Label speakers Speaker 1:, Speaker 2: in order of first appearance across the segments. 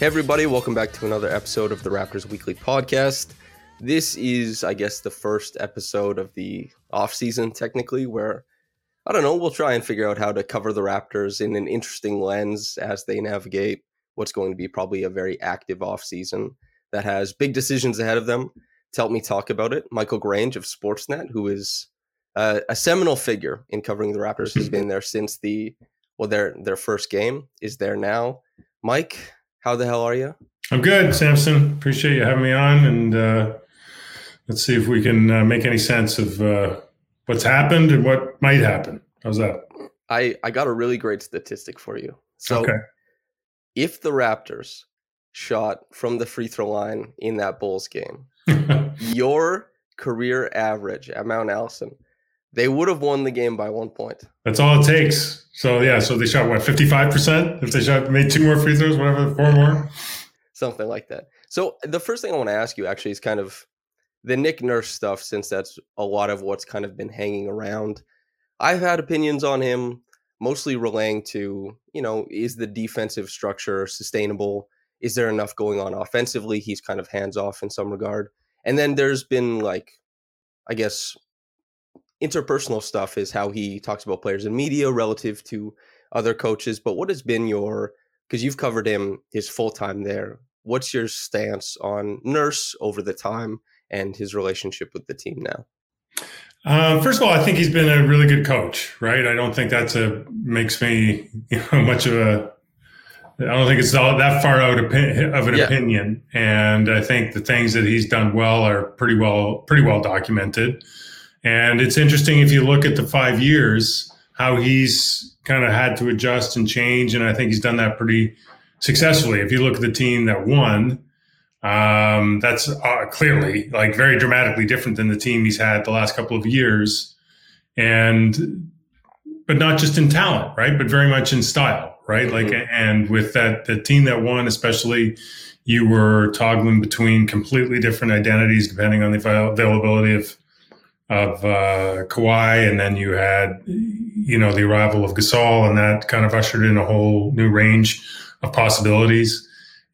Speaker 1: Hey, everybody, welcome back to another episode of the Raptors Weekly Podcast. This is, I guess, the first episode of the off season, technically, where I don't know, we'll try and figure out how to cover the Raptors in an interesting lens as they navigate what's going to be probably a very active off season that has big decisions ahead of them. To help me talk about it, Michael Grange of Sportsnet, who is uh, a seminal figure in covering the Raptors, has been there since the well, their their first game is there now. Mike, how the hell are you?
Speaker 2: I'm good, Samson. Appreciate you having me on, and uh, let's see if we can uh, make any sense of uh, what's happened and what might happen. How's that?
Speaker 1: I I got a really great statistic for you. So, okay. if the Raptors shot from the free throw line in that Bulls game, your career average at Mount Allison, they would have won the game by one point.
Speaker 2: That's all it takes. So yeah, so they shot what fifty five percent. If they shot made two more free throws, whatever, four more,
Speaker 1: something like that. So the first thing I want to ask you actually is kind of the Nick Nurse stuff, since that's a lot of what's kind of been hanging around. I've had opinions on him, mostly relaying to you know is the defensive structure sustainable? Is there enough going on offensively? He's kind of hands off in some regard. And then there's been like, I guess, interpersonal stuff is how he talks about players in media relative to other coaches. But what has been your because you've covered him his full time there. What's your stance on Nurse over the time and his relationship with the team now?
Speaker 2: Um, first of all, I think he's been a really good coach, right? I don't think that's a makes me you know, much of a. I don't think it's all that far out of an yeah. opinion, and I think the things that he's done well are pretty well pretty well documented. And it's interesting if you look at the five years, how he's kind of had to adjust and change. And I think he's done that pretty successfully. If you look at the team that won, um, that's uh, clearly like very dramatically different than the team he's had the last couple of years. And, but not just in talent, right? But very much in style, right? Mm-hmm. Like, and with that, the team that won, especially, you were toggling between completely different identities depending on the availability of of uh, Kawhi, and then you had, you know, the arrival of Gasol, and that kind of ushered in a whole new range of possibilities.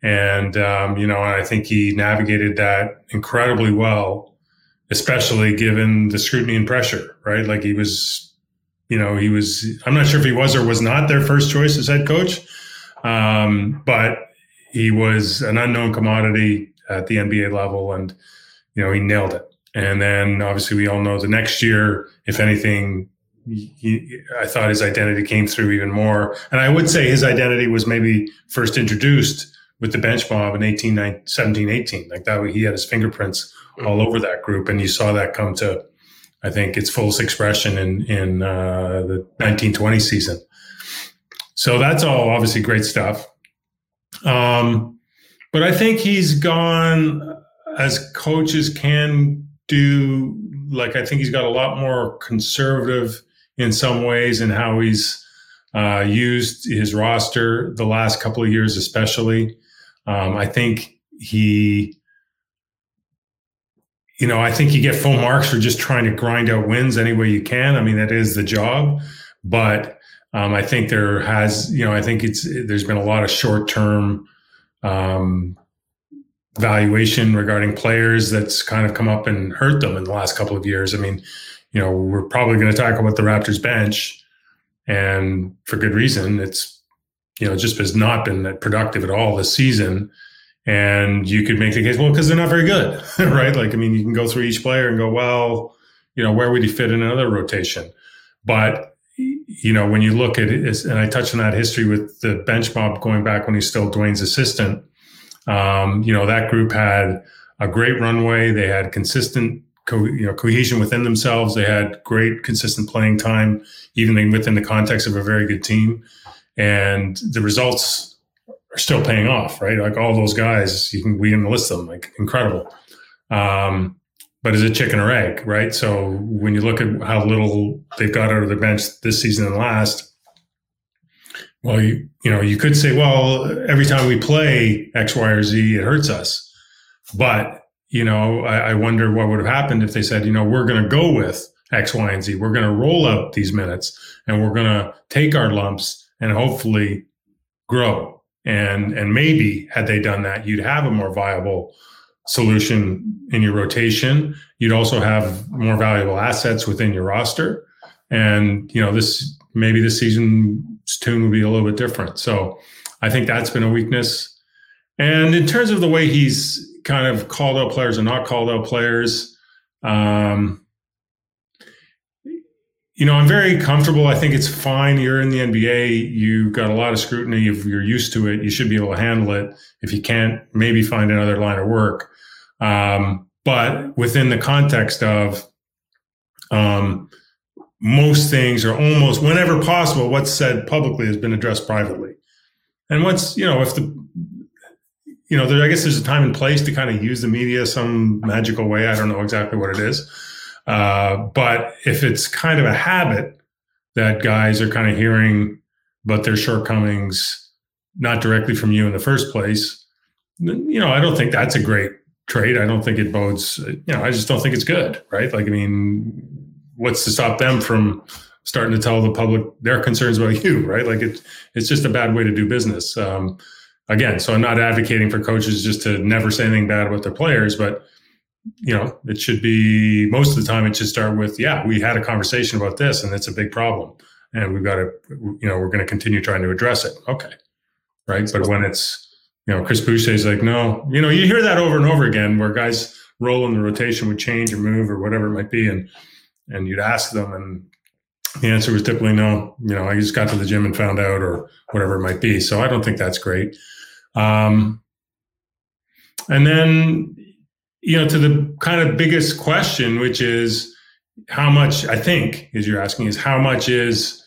Speaker 2: And um, you know, I think he navigated that incredibly well, especially given the scrutiny and pressure. Right, like he was, you know, he was. I'm not sure if he was or was not their first choice as head coach, um, but he was an unknown commodity at the NBA level, and you know, he nailed it. And then obviously we all know the next year, if anything, he, I thought his identity came through even more. And I would say his identity was maybe first introduced with the bench mob in 18, 17, 18. Like that, way, he had his fingerprints mm-hmm. all over that group. And you saw that come to, I think, its fullest expression in, in uh, the 1920 season. So that's all obviously great stuff. Um, but I think he's gone as coaches can do like I think he's got a lot more conservative in some ways in how he's uh, used his roster the last couple of years, especially. Um, I think he, you know, I think you get full marks for just trying to grind out wins any way you can. I mean, that is the job, but um, I think there has, you know, I think it's there's been a lot of short term um, valuation regarding players that's kind of come up and hurt them in the last couple of years. I mean, you know, we're probably going to talk about the Raptors bench, and for good reason. It's you know just has not been that productive at all this season. And you could make the case, well, because they're not very good, right? Like, I mean, you can go through each player and go, well, you know, where would he fit in another rotation? But you know, when you look at it, and I touched on that history with the bench mob going back when he's still Dwayne's assistant. Um, you know, that group had a great runway. They had consistent co- you know, cohesion within themselves. They had great, consistent playing time, even within the context of a very good team. And the results are still paying off, right? Like all those guys, you can we can list them, like incredible. Um, but is it chicken or egg, right? So when you look at how little they've got out of the bench this season and last, well, you you know you could say, well, every time we play X, Y, or Z, it hurts us. But you know, I, I wonder what would have happened if they said, you know, we're going to go with X, Y, and Z. We're going to roll out these minutes and we're going to take our lumps and hopefully grow. And and maybe had they done that, you'd have a more viable solution in your rotation. You'd also have more valuable assets within your roster. And you know, this maybe this season's tune will be a little bit different. So I think that's been a weakness. And in terms of the way he's kind of called out players and not called out players, um, you know, I'm very comfortable. I think it's fine. You're in the NBA. You've got a lot of scrutiny. If you're used to it, you should be able to handle it. If you can't, maybe find another line of work. Um, but within the context of um, most things are almost whenever possible, what's said publicly has been addressed privately. And once, you know, if the you know, there, I guess there's a time and place to kind of use the media some magical way. I don't know exactly what it is. Uh, but if it's kind of a habit that guys are kind of hearing about their shortcomings, not directly from you in the first place, you know, I don't think that's a great trade. I don't think it bodes, you know, I just don't think it's good, right? Like, I mean, what's to stop them from starting to tell the public their concerns about you, right? Like, it, it's just a bad way to do business. Um, again, so I'm not advocating for coaches just to never say anything bad about their players, but you know, it should be most of the time it should start with, yeah, we had a conversation about this and it's a big problem. And we've got to, you know, we're going to continue trying to address it. Okay. Right. But when it's, you know, Chris Boucher is like, no, you know, you hear that over and over again where guys roll in the rotation would change or move or whatever it might be. And, and you'd ask them and the answer was typically no, you know, I just got to the gym and found out or whatever it might be. So I don't think that's great. Um, and then, you know, to the kind of biggest question, which is how much I think is you're asking is how much is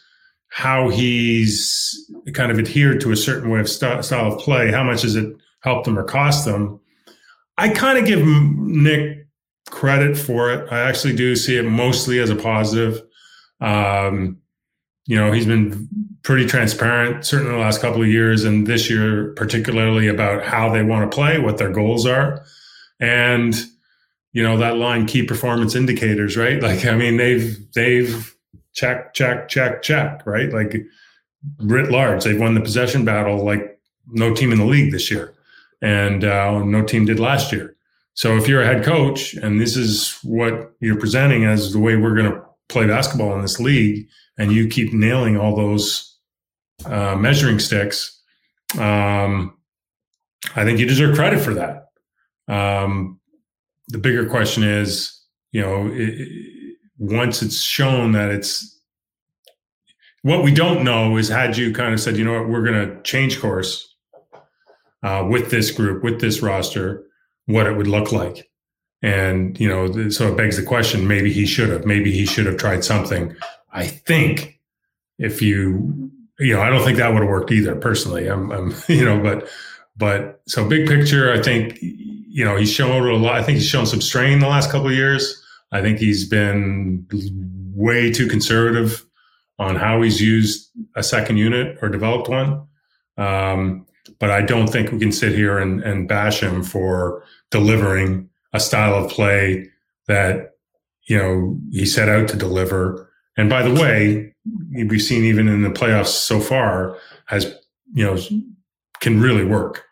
Speaker 2: how he's kind of adhered to a certain way of st- style of play. How much has it helped them or cost them? I kind of give Nick credit for it. I actually do see it mostly as a positive. Um, you know, he's been pretty transparent, certainly the last couple of years, and this year particularly about how they want to play, what their goals are, and you know that line key performance indicators, right? Like, I mean, they've they've check check check check, right? Like writ large, they've won the possession battle like no team in the league this year, and uh, no team did last year. So if you're a head coach and this is what you're presenting as the way we're going to play basketball in this league, and you keep nailing all those uh, measuring sticks, um, I think you deserve credit for that. Um, the bigger question is, you know, it, it, once it's shown that it's what we don't know is had you kind of said, you know what, we're going to change course uh, with this group, with this roster, what it would look like. And, you know, so it begs the question maybe he should have, maybe he should have tried something. I think if you you know, I don't think that would have worked either. Personally, I'm, I'm, you know, but, but so big picture, I think, you know, he's shown a lot. I think he's shown some strain the last couple of years. I think he's been way too conservative on how he's used a second unit or developed one. Um, but I don't think we can sit here and, and bash him for delivering a style of play that you know he set out to deliver. And by the way, we've seen even in the playoffs so far has you know can really work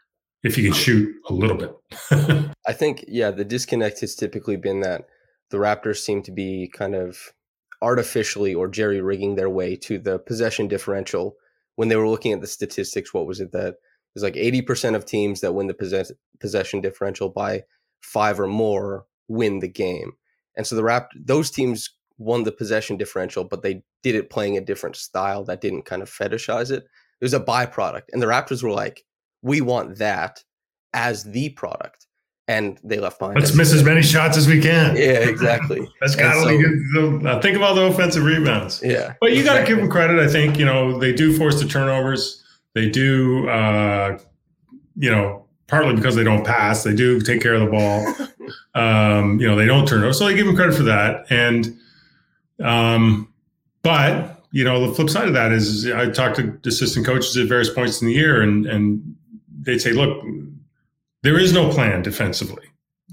Speaker 2: if you can shoot a little bit.
Speaker 1: I think yeah, the disconnect has typically been that the Raptors seem to be kind of artificially or jerry rigging their way to the possession differential. When they were looking at the statistics, what was it that there's like 80% of teams that win the possess- possession differential by five or more win the game. And so the Rapt those teams won the possession differential, but they did it playing a different style that didn't kind of fetishize it. It was a byproduct. And the Raptors were like, we want that as the product. And they left behind.
Speaker 2: Let's miss as many shots as we can.
Speaker 1: Yeah, exactly.
Speaker 2: That's got to so, be. Think of all the offensive rebounds.
Speaker 1: Yeah.
Speaker 2: But you exactly. got to give them credit. I think, you know, they do force the turnovers. They do, uh, you know, partly because they don't pass. They do take care of the ball. um, you know, they don't turn over. So I give them credit for that. And, um, but, you know, the flip side of that is I talked to assistant coaches at various points in the year and, and they'd say, look, there is no plan defensively.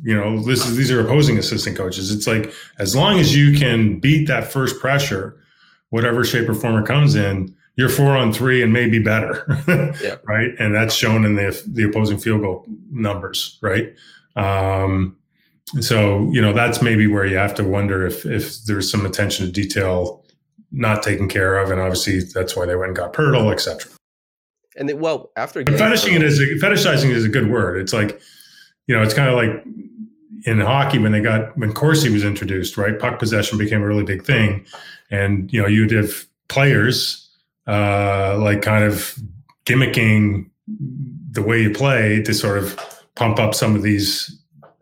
Speaker 2: You know, this is these are opposing assistant coaches. It's like as long as you can beat that first pressure, whatever shape or form it comes in, you're four on three and maybe better, yeah. right? And that's shown in the the opposing field goal numbers, right? Um, so you know that's maybe where you have to wonder if if there's some attention to detail not taken care of, and obviously that's why they went and got Poeltl, etc.
Speaker 1: And they, well, after
Speaker 2: but fetishing it is a, fetishizing is a good word. It's like, you know, it's kind of like in hockey when they got when Corsi was introduced, right? Puck possession became a really big thing, and you know, you'd have players uh, like kind of gimmicking the way you play to sort of pump up some of these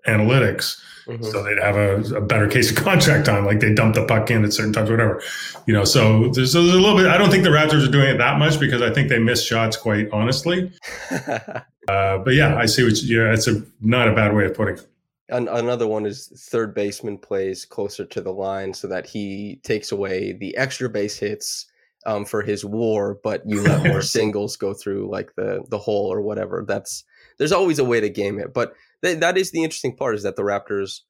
Speaker 2: analytics. Mm-hmm. So they'd have a, a, better case of contract time, like they dump the puck in at certain times, whatever. You know, so there's, there's, a little bit. I don't think the Raptors are doing it that much because I think they miss shots quite honestly. uh, but yeah, I see what. You, yeah, it's a not a bad way of putting it.
Speaker 1: another one is third baseman plays closer to the line so that he takes away the extra base hits um, for his war, but you let more singles go through like the the hole or whatever. That's there's always a way to game it, but th- that is the interesting part is that the Raptors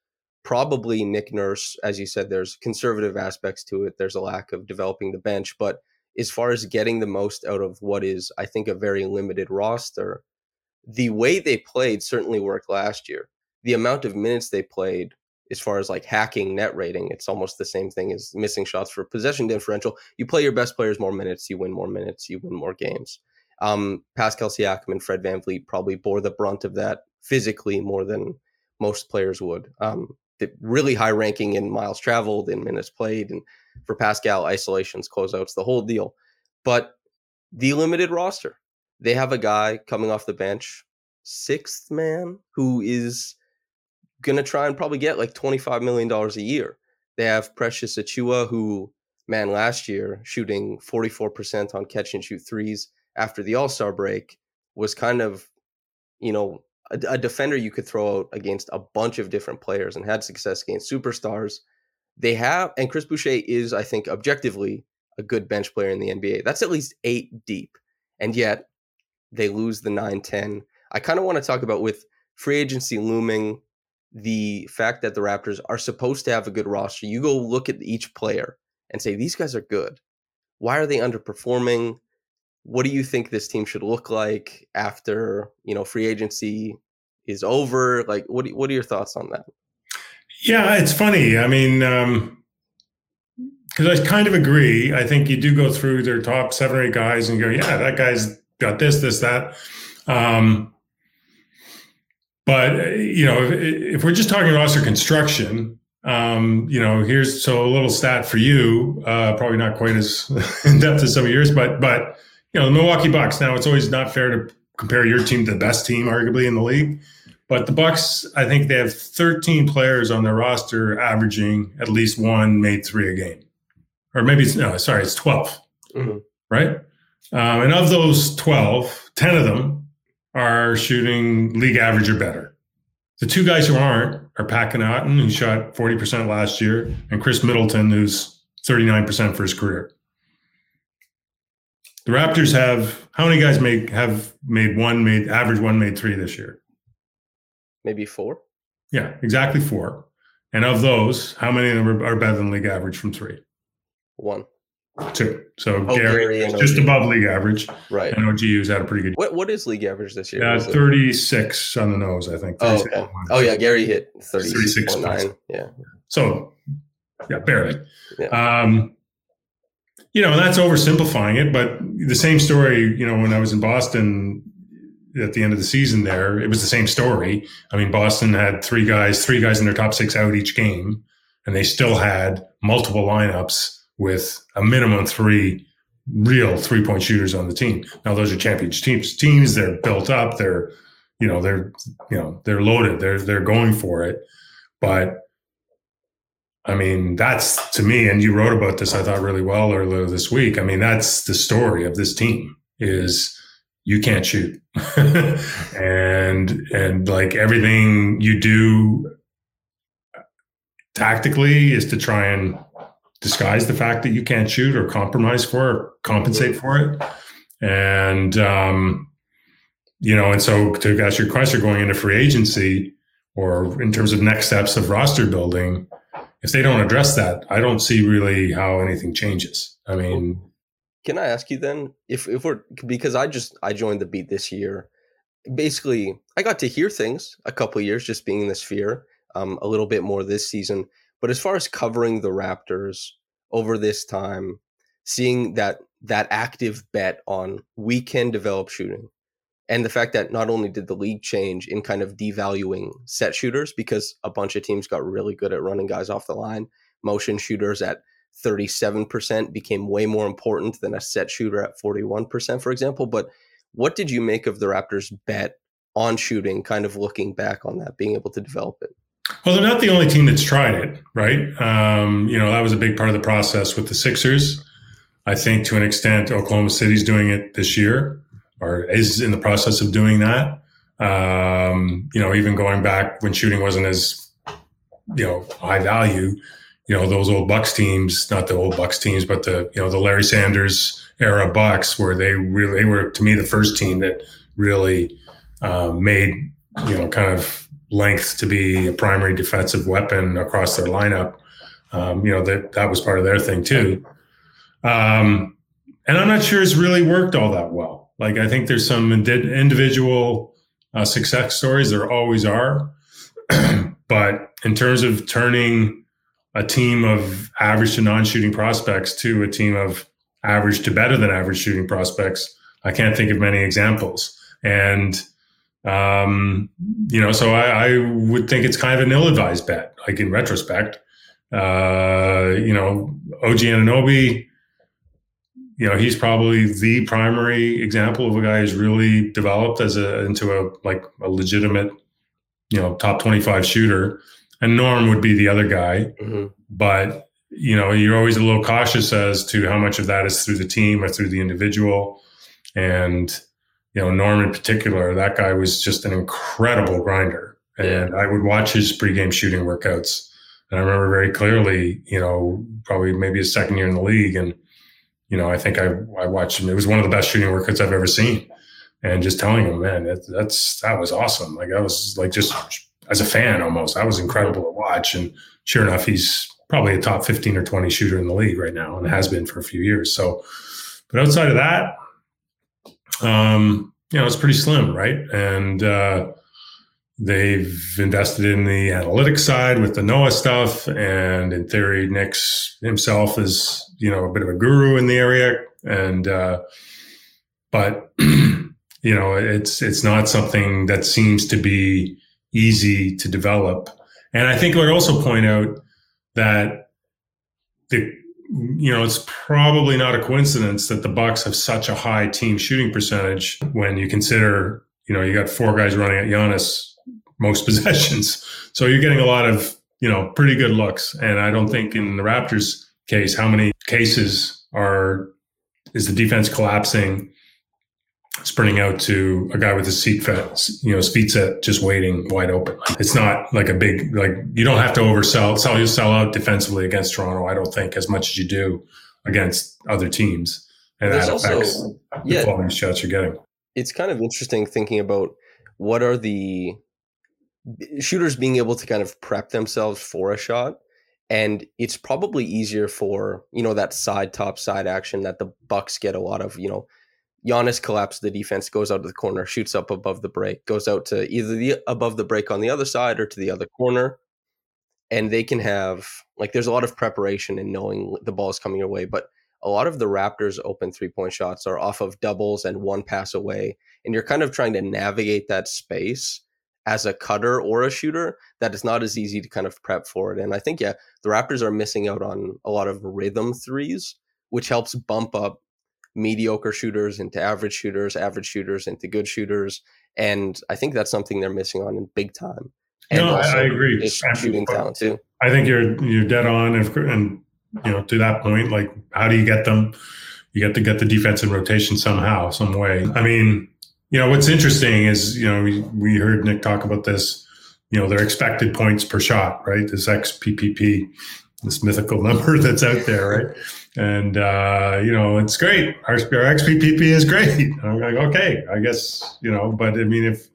Speaker 1: probably Nick Nurse, as you said, there's conservative aspects to it. There's a lack of developing the bench, but as far as getting the most out of what is, I think, a very limited roster, the way they played certainly worked last year. The amount of minutes they played as far as like hacking net rating, it's almost the same thing as missing shots for possession differential. You play your best players more minutes, you win more minutes, you win more games. Um, Pascal Siakam and Fred Van VanVleet probably bore the brunt of that physically more than most players would. Um, really high ranking in miles traveled, in minutes played, and for Pascal, isolations, closeouts, the whole deal. But the limited roster, they have a guy coming off the bench, sixth man, who is going to try and probably get like $25 million a year. They have Precious Achiuwa, who, man, last year shooting 44% on catch and shoot threes after the All Star break was kind of, you know, a, a, defender you could throw out against a bunch of different players and had success against superstars. They have, and Chris Boucher is, I think, objectively a good bench player in the NBA. That's at least eight deep. And yet they lose the 9 10. I kind of want to talk about with free agency looming the fact that the Raptors are supposed to have a good roster. You go look at each player and say, these guys are good. Why are they underperforming? What do you think this team should look like after, you know, free agency is over? Like, what, what are your thoughts on that?
Speaker 2: Yeah, it's funny. I mean, um, because I kind of agree. I think you do go through their top seven or eight guys and go, yeah, that guy's got this, this, that. Um, but uh, you know, if, if, we're just talking roster construction, um, you know, here's so a little stat for you. Uh, probably not quite as in depth as some of yours, but but you know, the Milwaukee Bucks. Now, it's always not fair to compare your team to the best team, arguably in the league. But the Bucks, I think they have 13 players on their roster averaging at least one made three a game, or maybe it's no, sorry, it's 12, mm-hmm. right? Um, and of those 12, 10 of them are shooting league average or better. The two guys who aren't are Pat Connaughton, who shot 40% last year, and Khris Middleton, who's 39% for his career. The Raptors have how many guys make have made one made average one made three this year?
Speaker 1: Maybe four.
Speaker 2: Yeah, exactly four. And of those, how many of them are, are better than league average from three?
Speaker 1: One.
Speaker 2: Two. So oh, Gary, just above league average.
Speaker 1: Right.
Speaker 2: And OGU's had a pretty good.
Speaker 1: What What is league average this year?
Speaker 2: Yeah, 36 on the nose, I think.
Speaker 1: Oh, okay. oh yeah, Gary hit 36.9. Yeah.
Speaker 2: So, yeah, barely. Yeah. Um, you know, that's oversimplifying it, but the same story, you know, when I was in Boston at the end of the season there, it was the same story. I mean, Boston had three guys, three guys in their top six out each game and they still had multiple lineups with a minimum three real three point shooters on the team. Now those are championship teams. Teams they're built up. They're you know they're you know they're loaded. They're they're going for it. But I mean that's to me. And you wrote about this I thought really well earlier this week. I mean that's the story of this team is you can't shoot and and like everything you do tactically is to try and disguise the fact that you can't shoot or compromise for or compensate for it. And, um, you know, and so to ask your question going into free agency or in terms of next steps of roster building, if they don't address that, I don't see really how anything changes. I mean,
Speaker 1: can I ask you then if if we're because I just I joined the beat this year. Basically, I got to hear things a couple years just being in the sphere, um, a little bit more this season. But as far as covering the Raptors over this time, seeing that that active bet on we can develop shooting, and the fact that not only did the league change in kind of devaluing set shooters because a bunch of teams got really good at running guys off the line, motion shooters at 37% became way more important than a set shooter at 41%, for example. But what did you make of the Raptors' bet on shooting, kind of looking back on that, being able to develop it?
Speaker 2: Well, they're not the only team that's tried it, right? Um, you know, that was a big part of the process with the Sixers. I think to an extent, Oklahoma City's doing it this year or is in the process of doing that. Um, you know, even going back when shooting wasn't as, you know, high value, you know, those old Bucks teams, not the old Bucks teams, but the, you know, the Larry Sanders era Bucks where they really, they were to me the first team that really uh, made, you know, kind of length to be a primary defensive weapon across their lineup. Um, you know that that was part of their thing too. Um, and I'm not sure it's really worked all that well. Like I think there's some individual uh, success stories. There always are, but in terms of turning a team of average to non-shooting prospects to a team of average to better than average shooting prospects, I can't think of many examples. And um, you know, so I, I, would think it's kind of an ill-advised bet, like in retrospect. Uh, you know, OG Anunoby, you know, he's probably the primary example of a guy who's really developed as a into a like a legitimate, you know, top 25 shooter. And Norm would be the other guy. Mm-hmm. But, you know, you're always a little cautious as to how much of that is through the team or through the individual. And you know, Norm in particular, that guy was just an incredible grinder. And I would watch his pregame shooting workouts. And I remember very clearly, you know, probably maybe his second year in the league. And, you know, I think I, I watched him. It was one of the best shooting workouts I've ever seen. And just telling him, man, that, that's, that was awesome. Like I was like, just as a fan almost, that was incredible to watch. And sure enough, he's probably a top 15 or 20 shooter in the league right now and has been for a few years. So, but outside of that, um, you know, it's pretty slim, right? And uh, they've invested in the analytics side with the Noah stuff, and in theory, Nick's himself is you know a bit of a guru in the area, and uh, but you know, it's it's not something that seems to be easy to develop. And I think I would also point out that the you know, it's probably not a coincidence that the Bucks have such a high team shooting percentage when you consider, you know, you got four guys running at Giannis most possessions. So you're getting a lot of, you know, pretty good looks. And I don't think in the Raptors case, how many cases are is the defense collapsing sprinting out to a guy with a seat set, you know, speed set, just waiting wide open. It's not like a big, like you don't have to oversell, sell, you sell out defensively against Toronto. I don't think as much as you do against other teams. And There's that affects also, the yeah, quality shots you're getting.
Speaker 1: It's kind of interesting thinking about what are the shooters being able to kind of prep themselves for a shot. And it's probably easier for, you know, that side top side action that the Bucks get a lot of, you know, Giannis collapses the defense, goes out to the corner, shoots up above the break, goes out to either the above the break on the other side or to the other corner. And they can have like there's a lot of preparation and knowing the ball is coming your way, but a lot of the Raptors' open three point shots are off of doubles and one pass away, and you're kind of trying to navigate that space as a cutter or a shooter that is not as easy to kind of prep for it. And I think, yeah, the Raptors are missing out on a lot of rhythm threes, which helps bump up mediocre shooters into average shooters, average shooters into good shooters. And I think that's something they're missing on in big time. And
Speaker 2: no, I, I agree.
Speaker 1: Shooting talent too.
Speaker 2: I think you're you're dead on, and, and you know to that point, like how do you get them? You get to get the defense in rotation somehow, some way. I mean, you know what's interesting is you know we, we heard Nick talk about this. You know their expected points per shot, right? This XPPP, this mythical number that's out there, right? And uh, you know it's great. Our, our XPPP is great. I'm like, okay, I guess you know, but I mean if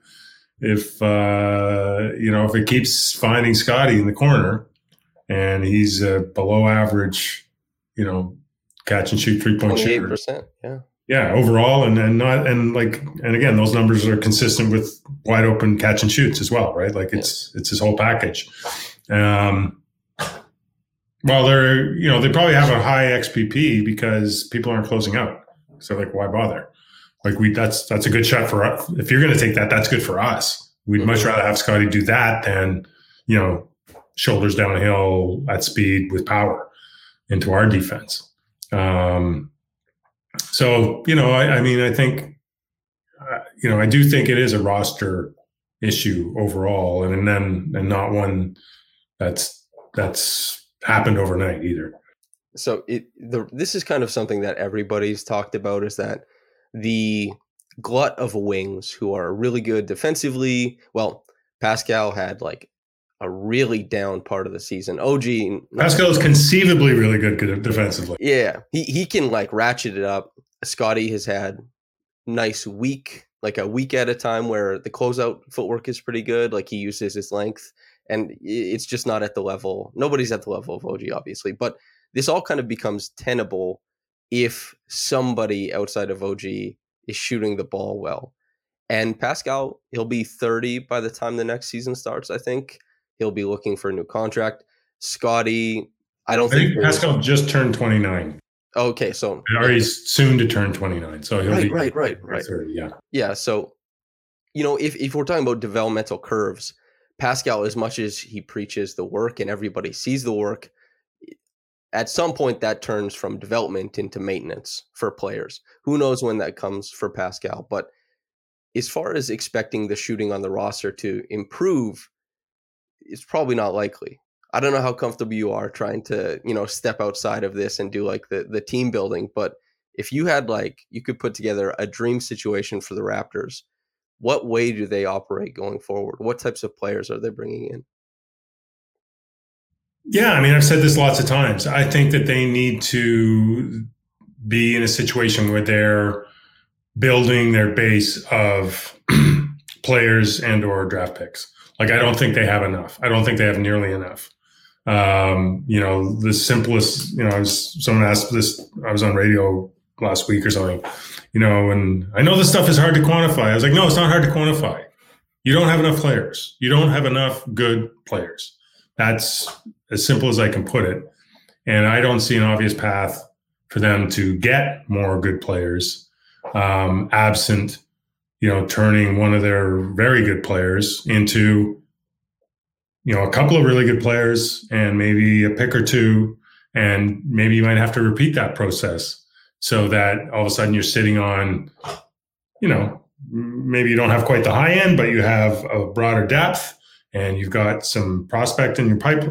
Speaker 2: if uh, you know if it keeps finding Scottie in the corner and he's a below average, you know, catch and shoot three point shooter.
Speaker 1: percent, yeah
Speaker 2: yeah overall and and not and like and again those numbers are consistent with wide open catch and shoots as well right like it's yeah. it's his whole package um well they're you know they probably have a high xpp because people aren't closing out. So like why bother? Like we that's that's a good shot for us if you're going to take that that's good for us. We'd much rather have Scottie do that than you know shoulders downhill at speed with power into our defense. Um so you know, I, I mean, I think uh, you know, I do think it is a roster issue overall, and, and then and not one that's that's happened overnight either.
Speaker 1: So it the this is kind of something that everybody's talked about is that the glut of wings who are really good defensively. Well, Pascal had like a really down part of the season. OG
Speaker 2: Pascal is conceivably really good defensively.
Speaker 1: Yeah, he he can like ratchet it up. Scottie has had nice week, like a week at a time, where the closeout footwork is pretty good. Like he uses his length, and it's just not at the level. Nobody's at the level of OG, obviously, but this all kind of becomes tenable if somebody outside of OG is shooting the ball well. And Pascal, he'll be 30 by the time the next season starts, I think. He'll be looking for a new contract. Scottie, I don't I think,
Speaker 2: think Pascal just turned 29.
Speaker 1: Okay, so
Speaker 2: or he's soon to turn 29. So he'll
Speaker 1: right,
Speaker 2: be
Speaker 1: right, right, right.
Speaker 2: 30, yeah.
Speaker 1: Yeah. So, you know, if, if we're talking about developmental curves, Pascal, as much as he preaches the work and everybody sees the work, at some point that turns from development into maintenance for players. Who knows when that comes for Pascal? But as far as expecting the shooting on the roster to improve, it's probably not likely. I don't know how comfortable you are trying to, you know, step outside of this and do like the the team building, but if you had like you could put together a dream situation for the Raptors, what way do they operate going forward? What types of players are they bringing in?
Speaker 2: Yeah, I mean, I've said this lots of times. I think that they need to be in a situation where they're building their base of players and or draft picks. Like I don't think they have enough. I don't think they have nearly enough. Um, you know, the simplest, you know, I was someone asked this, I was on radio last week or something, you know, and I know this stuff is hard to quantify. I was like, no, it's not hard to quantify. You don't have enough players. You don't have enough good players. That's as simple as I can put it. And I don't see an obvious path for them to get more good players, um, absent you know, turning one of their very good players into, you know, a couple of really good players and maybe a pick or two. And maybe you might have to repeat that process so that all of a sudden you're sitting on, you know, maybe you don't have quite the high end, but you have a broader depth and you've got some prospect in your pipe,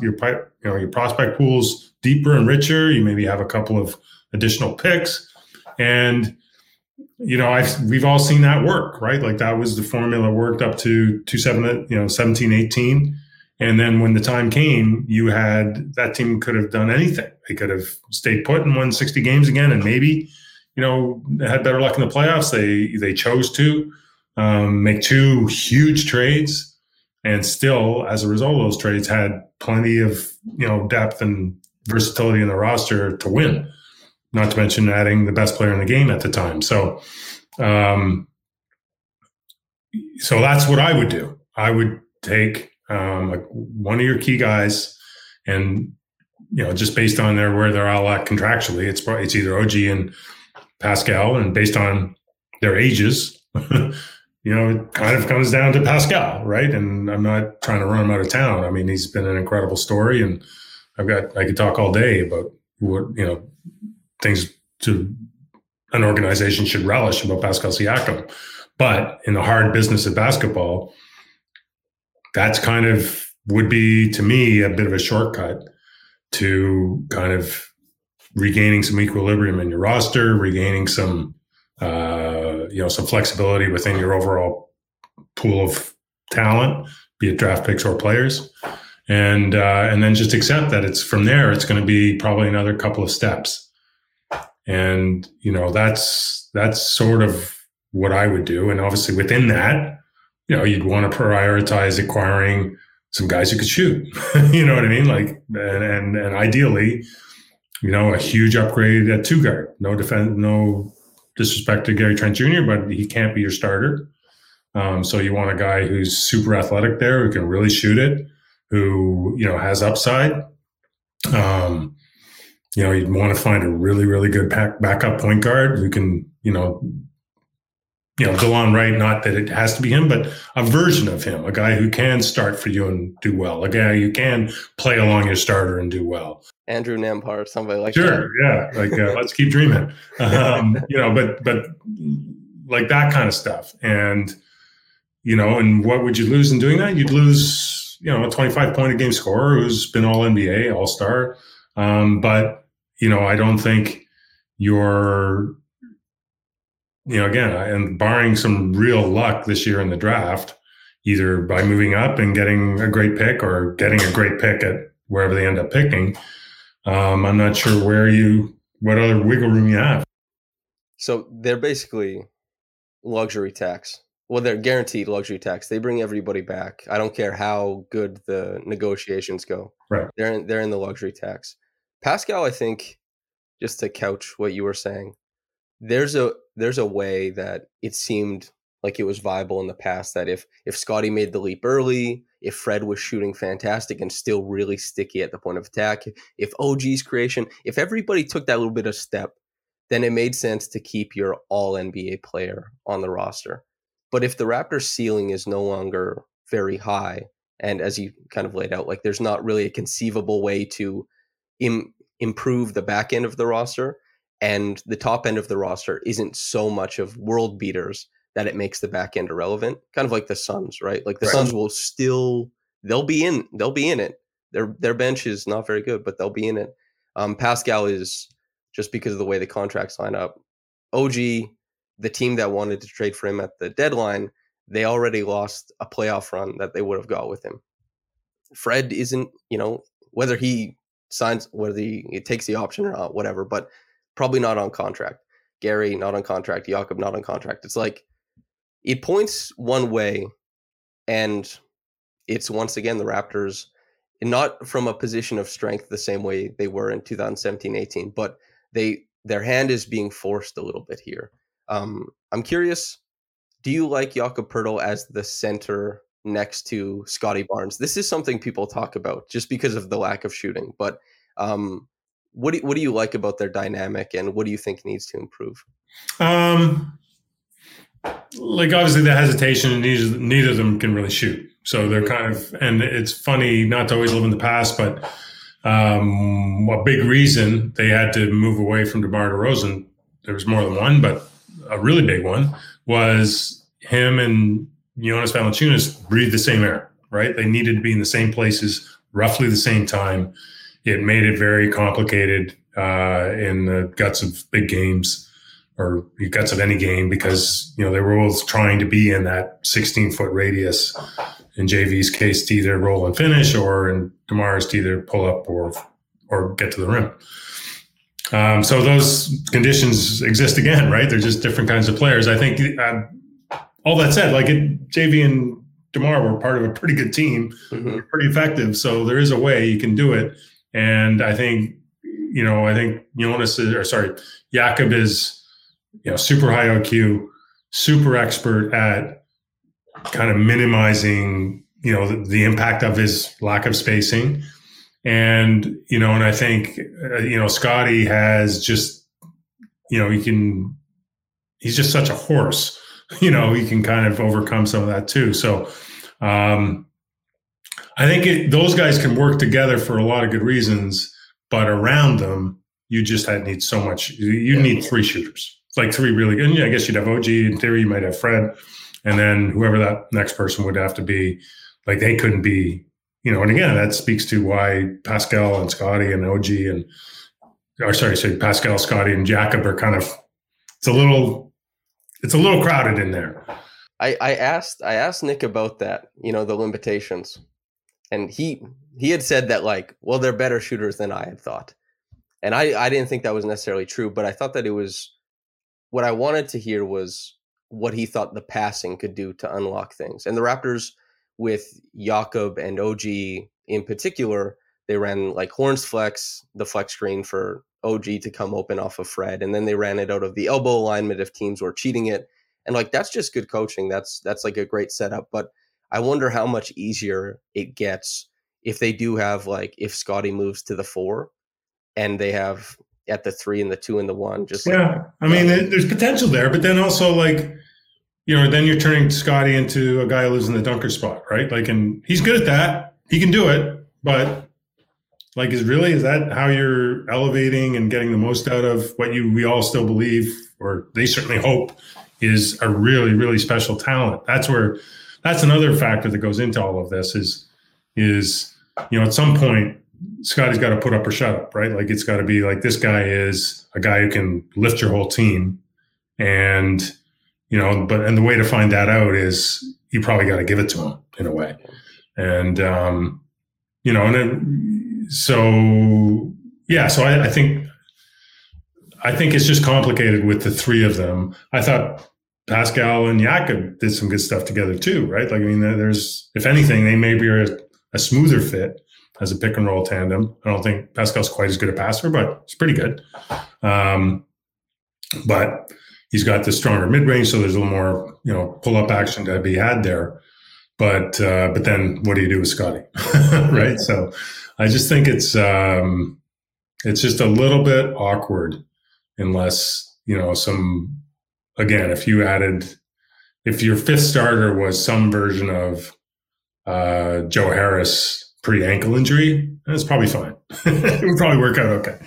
Speaker 2: your pipe, you know, your prospect pools deeper and richer. You maybe have a couple of additional picks and you know, I've we've all seen that work, right? Like that was the formula worked up to two seven, you know, 17, 18. And then when the time came, you had that team could have done anything. They could have stayed put and won 60 games again, and maybe, you know, had better luck in the playoffs. They they chose to um, make two huge trades, and still, as a result of those trades, had plenty of you know depth and versatility in the roster to win not to mention adding the best player in the game at the time. So, um, so that's what I would do. I would take um, like one of your key guys, and you know, just based on their where they're all at contractually, it's probably, it's either OG and Pascal, and based on their ages, you know, it kind of comes down to Pascal, right? And I'm not trying to run him out of town. I mean, he's been an incredible story, and I've got I could talk all day about what you know things to an organization should relish about Pascal Siakam. But in the hard business of basketball, that's kind of would be to me a bit of a shortcut to kind of regaining some equilibrium in your roster, regaining some uh, you know some flexibility within your overall pool of talent, be it draft picks or players, and uh, and then just accept that it's from there. It's going to be probably another couple of steps, and you know that's that's sort of what I would do. And obviously within that, you know, you'd want to prioritize acquiring some guys who could shoot. you know what I mean? Like, and, and, and ideally, you know, a huge upgrade at two guard. No defense, no disrespect to Gary Trent Jr., but he can't be your starter. Um, so you want a guy who's super athletic there, who can really shoot it, who you know has upside. Um, you know, you'd want to find a really, really good back, backup point guard who can, you know, you know, Delon Wright, not that it has to be him, but a version of him, a guy who can start for you and do well, a guy who can play along your starter and do well.
Speaker 1: Andrew Nembhard, somebody like
Speaker 2: sure,
Speaker 1: that.
Speaker 2: yeah, like uh, let's keep dreaming, um, you know, but but like that kind of stuff, and you know, and what would you lose in doing that? You'd lose, you know, a twenty-five point a game scorer who's been All NBA, All Star, um, but you know, I don't think you're you know, again, and barring some real luck this year in the draft, either by moving up and getting a great pick or getting a great pick at wherever they end up picking, um, I'm not sure where you, what other wiggle room you have.
Speaker 1: So they're basically luxury tax. Well, they're guaranteed luxury tax. They bring everybody back. I don't care how good the negotiations go.
Speaker 2: Right.
Speaker 1: They're in, they're in the luxury tax. Pascal, I think, just to couch what you were saying, there's a there's a way that it seemed like it was viable in the past that if if Scottie made the leap early, if Fred was shooting fantastic and still really sticky at the point of attack, if OG's creation, if everybody took that little bit of step, then it made sense to keep your all NBA player on the roster. But if the Raptors ceiling is no longer very high, and as you kind of laid out, like there's not really a conceivable way to Im- improve the back end of the roster, and the top end of the roster isn't so much of world beaters that it makes the back end irrelevant. Kind of like the Suns, right? Like the right. Suns will still they'll be in they'll be in it. Their their bench is not very good, but they'll be in it. Um, Pascal is just because of the way the contracts line up. OG, the team that wanted to trade for him at the deadline, they already lost a playoff run that they would have got with him. Fred isn't, you know, whether he signs, whether he, he takes the option or not, whatever. But probably not on contract. Gary not on contract. Jakob not on contract. It's like it points one way, and it's once again the Raptors, not from a position of strength the same way they were in 2017-18, but they their hand is being forced a little bit here. Um, I'm curious, do you like Jakob Poeltl as the center next to Scottie Barnes? This is something people talk about just because of the lack of shooting, but um, what do, what do you like about their dynamic and what do you think needs to improve? Um,
Speaker 2: like obviously the hesitation, and neither, neither of them can really shoot. So they're kind of, and it's funny not to always live in the past, but um, a big reason they had to move away from DeMar DeRozan, there was more than one, but a really big one was him and Jonas Valanciunas breathed the same air, right? They needed to be in the same places, roughly the same time it made it very complicated uh, in the guts of big games or the guts of any game because you know they were both trying to be in that 16 foot radius. In JV's case, to either roll and finish, or in DeMar's to either pull up or or get to the rim. Um, so those conditions exist again, right? They're just different kinds of players. I think. Uh, all that said, like it, JV and Demar were part of a pretty good team, mm-hmm. pretty effective. So there is a way you can do it. And I think, you know, I think Jonas is, or sorry, Jakob is, you know, super high IQ, super expert at kind of minimizing, you know, the, the impact of his lack of spacing. And, you know, and I think, uh, you know, Scottie has just, you know, he can, he's just such a horse you know, he can kind of overcome some of that too. So, um, I think it, those guys can work together for a lot of good reasons, but around them, you just had need so much. You need three shooters, like three really good. And I guess you'd have OG in theory. You might have Fred, and then whoever that next person would have to be. Like they couldn't be, you know. And again, that speaks to why Pascal and Scottie and OG and, or sorry, say Pascal, Scottie, and Jakob are kind of. It's a little, it's a little crowded in there.
Speaker 1: I, I asked I asked Nick about that, you know, the limitations. And he he had said that like, well, they're better shooters than I had thought. And I, I didn't think that was necessarily true, but I thought that it was what I wanted to hear was what he thought the passing could do to unlock things. And the Raptors with Jakob and OG in particular, they ran like Horns flex, the flex screen for OG to come open off of Fred, and then they ran it out of the elbow alignment if teams were cheating it. And like that's just good coaching. That's that's like a great setup. But I wonder how much easier it gets if they do have like if Scottie moves to the four and they have at the three and the two and the one. Just
Speaker 2: yeah, like, I mean, there's potential there, but then also like you know, then you're turning Scottie into a guy who lives in the dunker spot, right? Like, and he's good at that. He can do it, but like, is really is that how you're elevating and getting the most out of what you we all still believe, or they certainly hope, is a really really special talent. That's where that's another factor that goes into all of this is is you know at some point Scottie's got to put up or shut up, right? Like it's got to be like this guy is a guy who can lift your whole team, and you know, but and the way to find that out is you probably got to give it to him in a way, and um, you know, and so yeah, so I, I think I think it's just complicated with the three of them. I thought Pascal and Jakob did some good stuff together too, right? Like I mean, there's if anything, they maybe are a, smoother fit as a pick and roll tandem. I don't think Pascal's quite as good a passer, but he's pretty good. Um, but he's got the stronger mid range, so there's a little more you know pull up action to be had there. But uh, but then what do you do with Scottie, right? So I just think it's um, it's just a little bit awkward unless you know some again if you added if your fifth starter was some version of uh, Joe Harris pre ankle injury, that's probably fine. it would probably work out okay.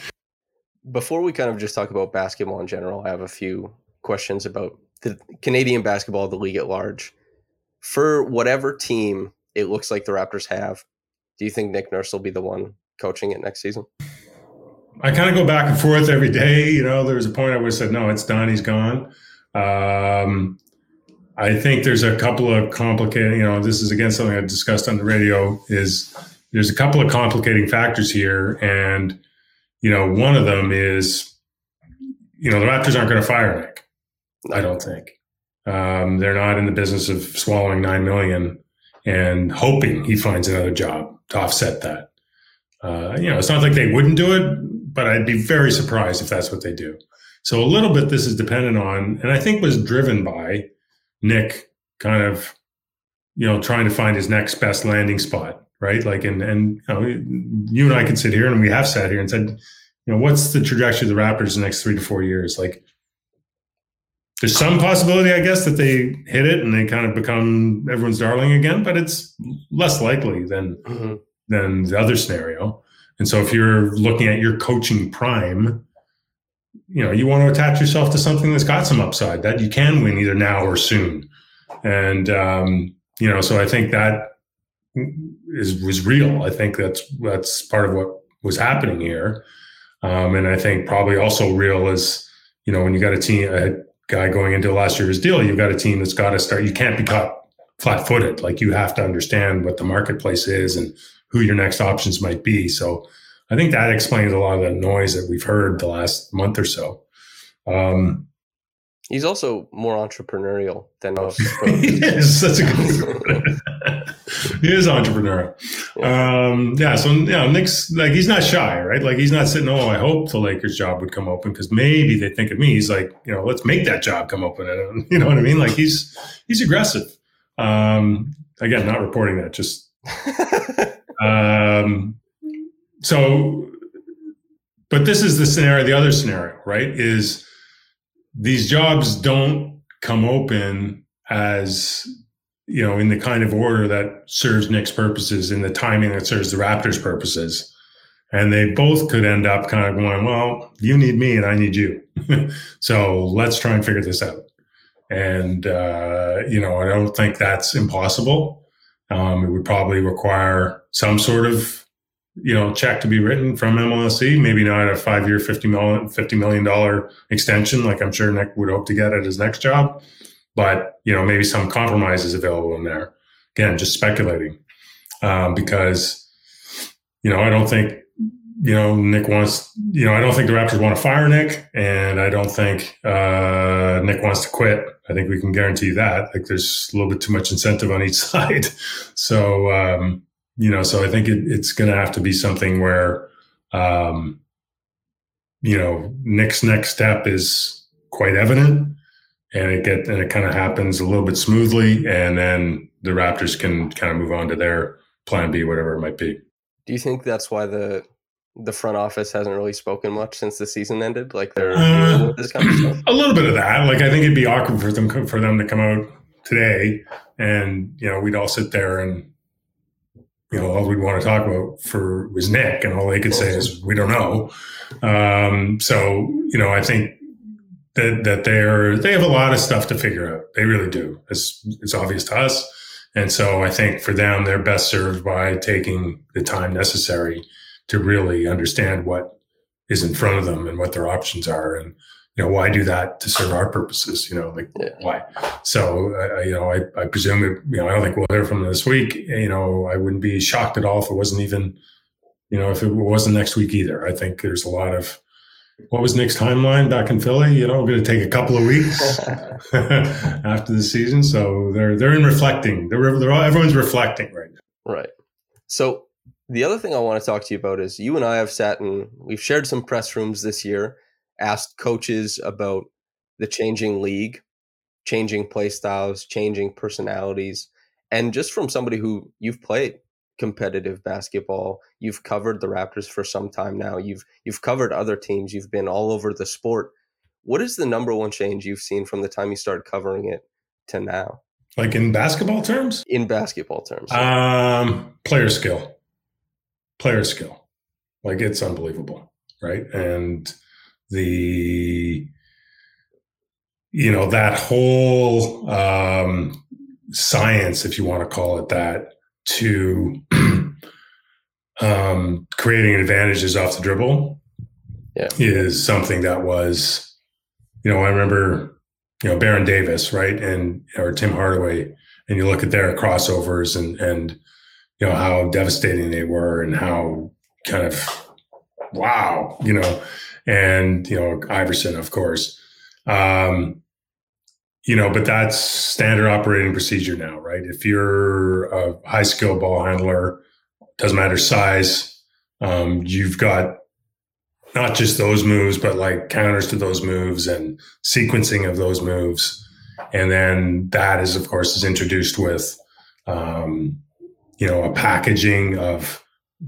Speaker 1: Before we kind of just talk about basketball in general, I have a few questions about the Canadian basketball, the league at large. For whatever team it looks like the Raptors have, do you think Nick Nurse will be the one coaching it next season?
Speaker 2: I kind of go back and forth every day. You know, there was a point I would have said, no, it's done. He's gone. Um, I think there's a couple of complicated, you know, this is again something I discussed on the radio is there's a couple of complicating factors here. And, you know, one of them is, you know, the Raptors aren't going to fire Nick. I don't think. Um, they're not in the business of swallowing nine million and hoping he finds another job to offset that. Uh, you know, it's not like they wouldn't do it, but I'd be very surprised if that's what they do. So a little bit this is dependent on, and I think was driven by Nick kind of, you know, trying to find his next best landing spot, right? Like, and and you, know, you and I could sit here, and we have sat here and said, you know, what's the trajectory of the Raptors in the next three to four years? Like, there's some possibility, I guess, that they hit it and they kind of become everyone's darling again, but it's less likely than mm-hmm. than the other scenario. And so, if you're looking at your coaching prime, you know, you want to attach yourself to something that's got some upside that you can win either now or soon. And, um, you know, so I think that is, was real. I think that's, that's part of what was happening here. Um, and I think probably also real is, you know, when you got a team, a guy going into last year's deal, you've got a team that's got to start, you can't be caught flat footed. Like you have to understand what the marketplace is and who your next options might be. So, I think that explains a lot of the noise that we've heard the last month or so. Um,
Speaker 1: He's also more entrepreneurial than most.
Speaker 2: he is. That's a good He is entrepreneurial. Yeah. Um, yeah. So yeah, Nick's like he's not shy, right? Like he's not sitting. Oh, I hope the Lakers job would come open because maybe they think of me. He's like, you know, let's make that job come open. And you know what I mean? Like he's he's aggressive. Um, again, not reporting that. Just um, so but this is the scenario the other scenario right is these jobs don't come open as you know in the kind of order that serves Nick's purposes in the timing that serves the Raptors purposes. And they both could end up kind of going, well, you need me and I need you. so let's try and figure this out. And, uh, you know, I don't think that's impossible. Um, it would probably require some sort of, you know, check to be written from MLSE, maybe not a five year, $50 million, $50 million extension, like I'm sure Nick would hope to get at his next job. But, you know, maybe some compromises available in there. Again, just speculating. Um, because, you know, I don't think you know, Nick wants, you know, I don't think the Raptors want to fire Nick, and I don't think uh, Nick wants to quit. I think we can guarantee that. Like, there's a little bit too much incentive on each side. So, um, you know, so I think it, it's going to have to be something where, um, you know, Nick's next step is quite evident, and it get and it kind of happens a little bit smoothly, and then the Raptors can kind of move on to their plan B, whatever it might be.
Speaker 1: Do you think that's why the the front office hasn't really spoken much since the season ended. Like they're
Speaker 2: uh, this kind of stuff. A little bit of that. Like I think it'd be awkward for them for them to come out today, and you know we'd all sit there and you know all we'd want to talk about for was Nick, and all they could say is we don't know. Um, so you know I think that that they're they have a lot of stuff to figure out. They really do. It's it's obvious to us. And so I think for them, they're best served by taking the time necessary to really understand what is in front of them and what their options are and you know why do that to serve our purposes you know like yeah. why so uh, you know I, I presume it you know i don't think we'll hear from them this week you know i wouldn't be shocked at all if it wasn't even you know if it wasn't next week either i think there's a lot of what was Nick's timeline back in Philly? You know, going to take a couple of weeks after the season, so they're they're in reflecting. They're, they're all, everyone's reflecting right
Speaker 1: now. Right. So the other thing I want to talk to you about is you and I have sat and we've shared some press rooms this year, asked coaches about the changing league, changing play styles, changing personalities. And just from somebody who you've played competitive basketball, you've covered the Raptors for some time now. You've you've covered other teams, you've been all over the sport. What is the number one change you've seen from the time you started covering it to now?
Speaker 2: Like in basketball terms?
Speaker 1: In basketball terms.
Speaker 2: Um player skill player skill. Like it's unbelievable, right? And the you know that whole um, science, if you want to call it that, to um, creating advantages off the dribble
Speaker 1: yeah.
Speaker 2: is something that was, you know, I remember, you know, Baron Davis, right, and or Tim Hardaway, and you look at their crossovers and and you know how devastating they were and how kind of wow, you know, and you know Iverson, of course. Um, you know, but that's standard operating procedure now, right? If you're a high skill ball handler, doesn't matter size, um, you've got not just those moves, but like counters to those moves and sequencing of those moves. And then that is, of course, is introduced with um, you know, a packaging of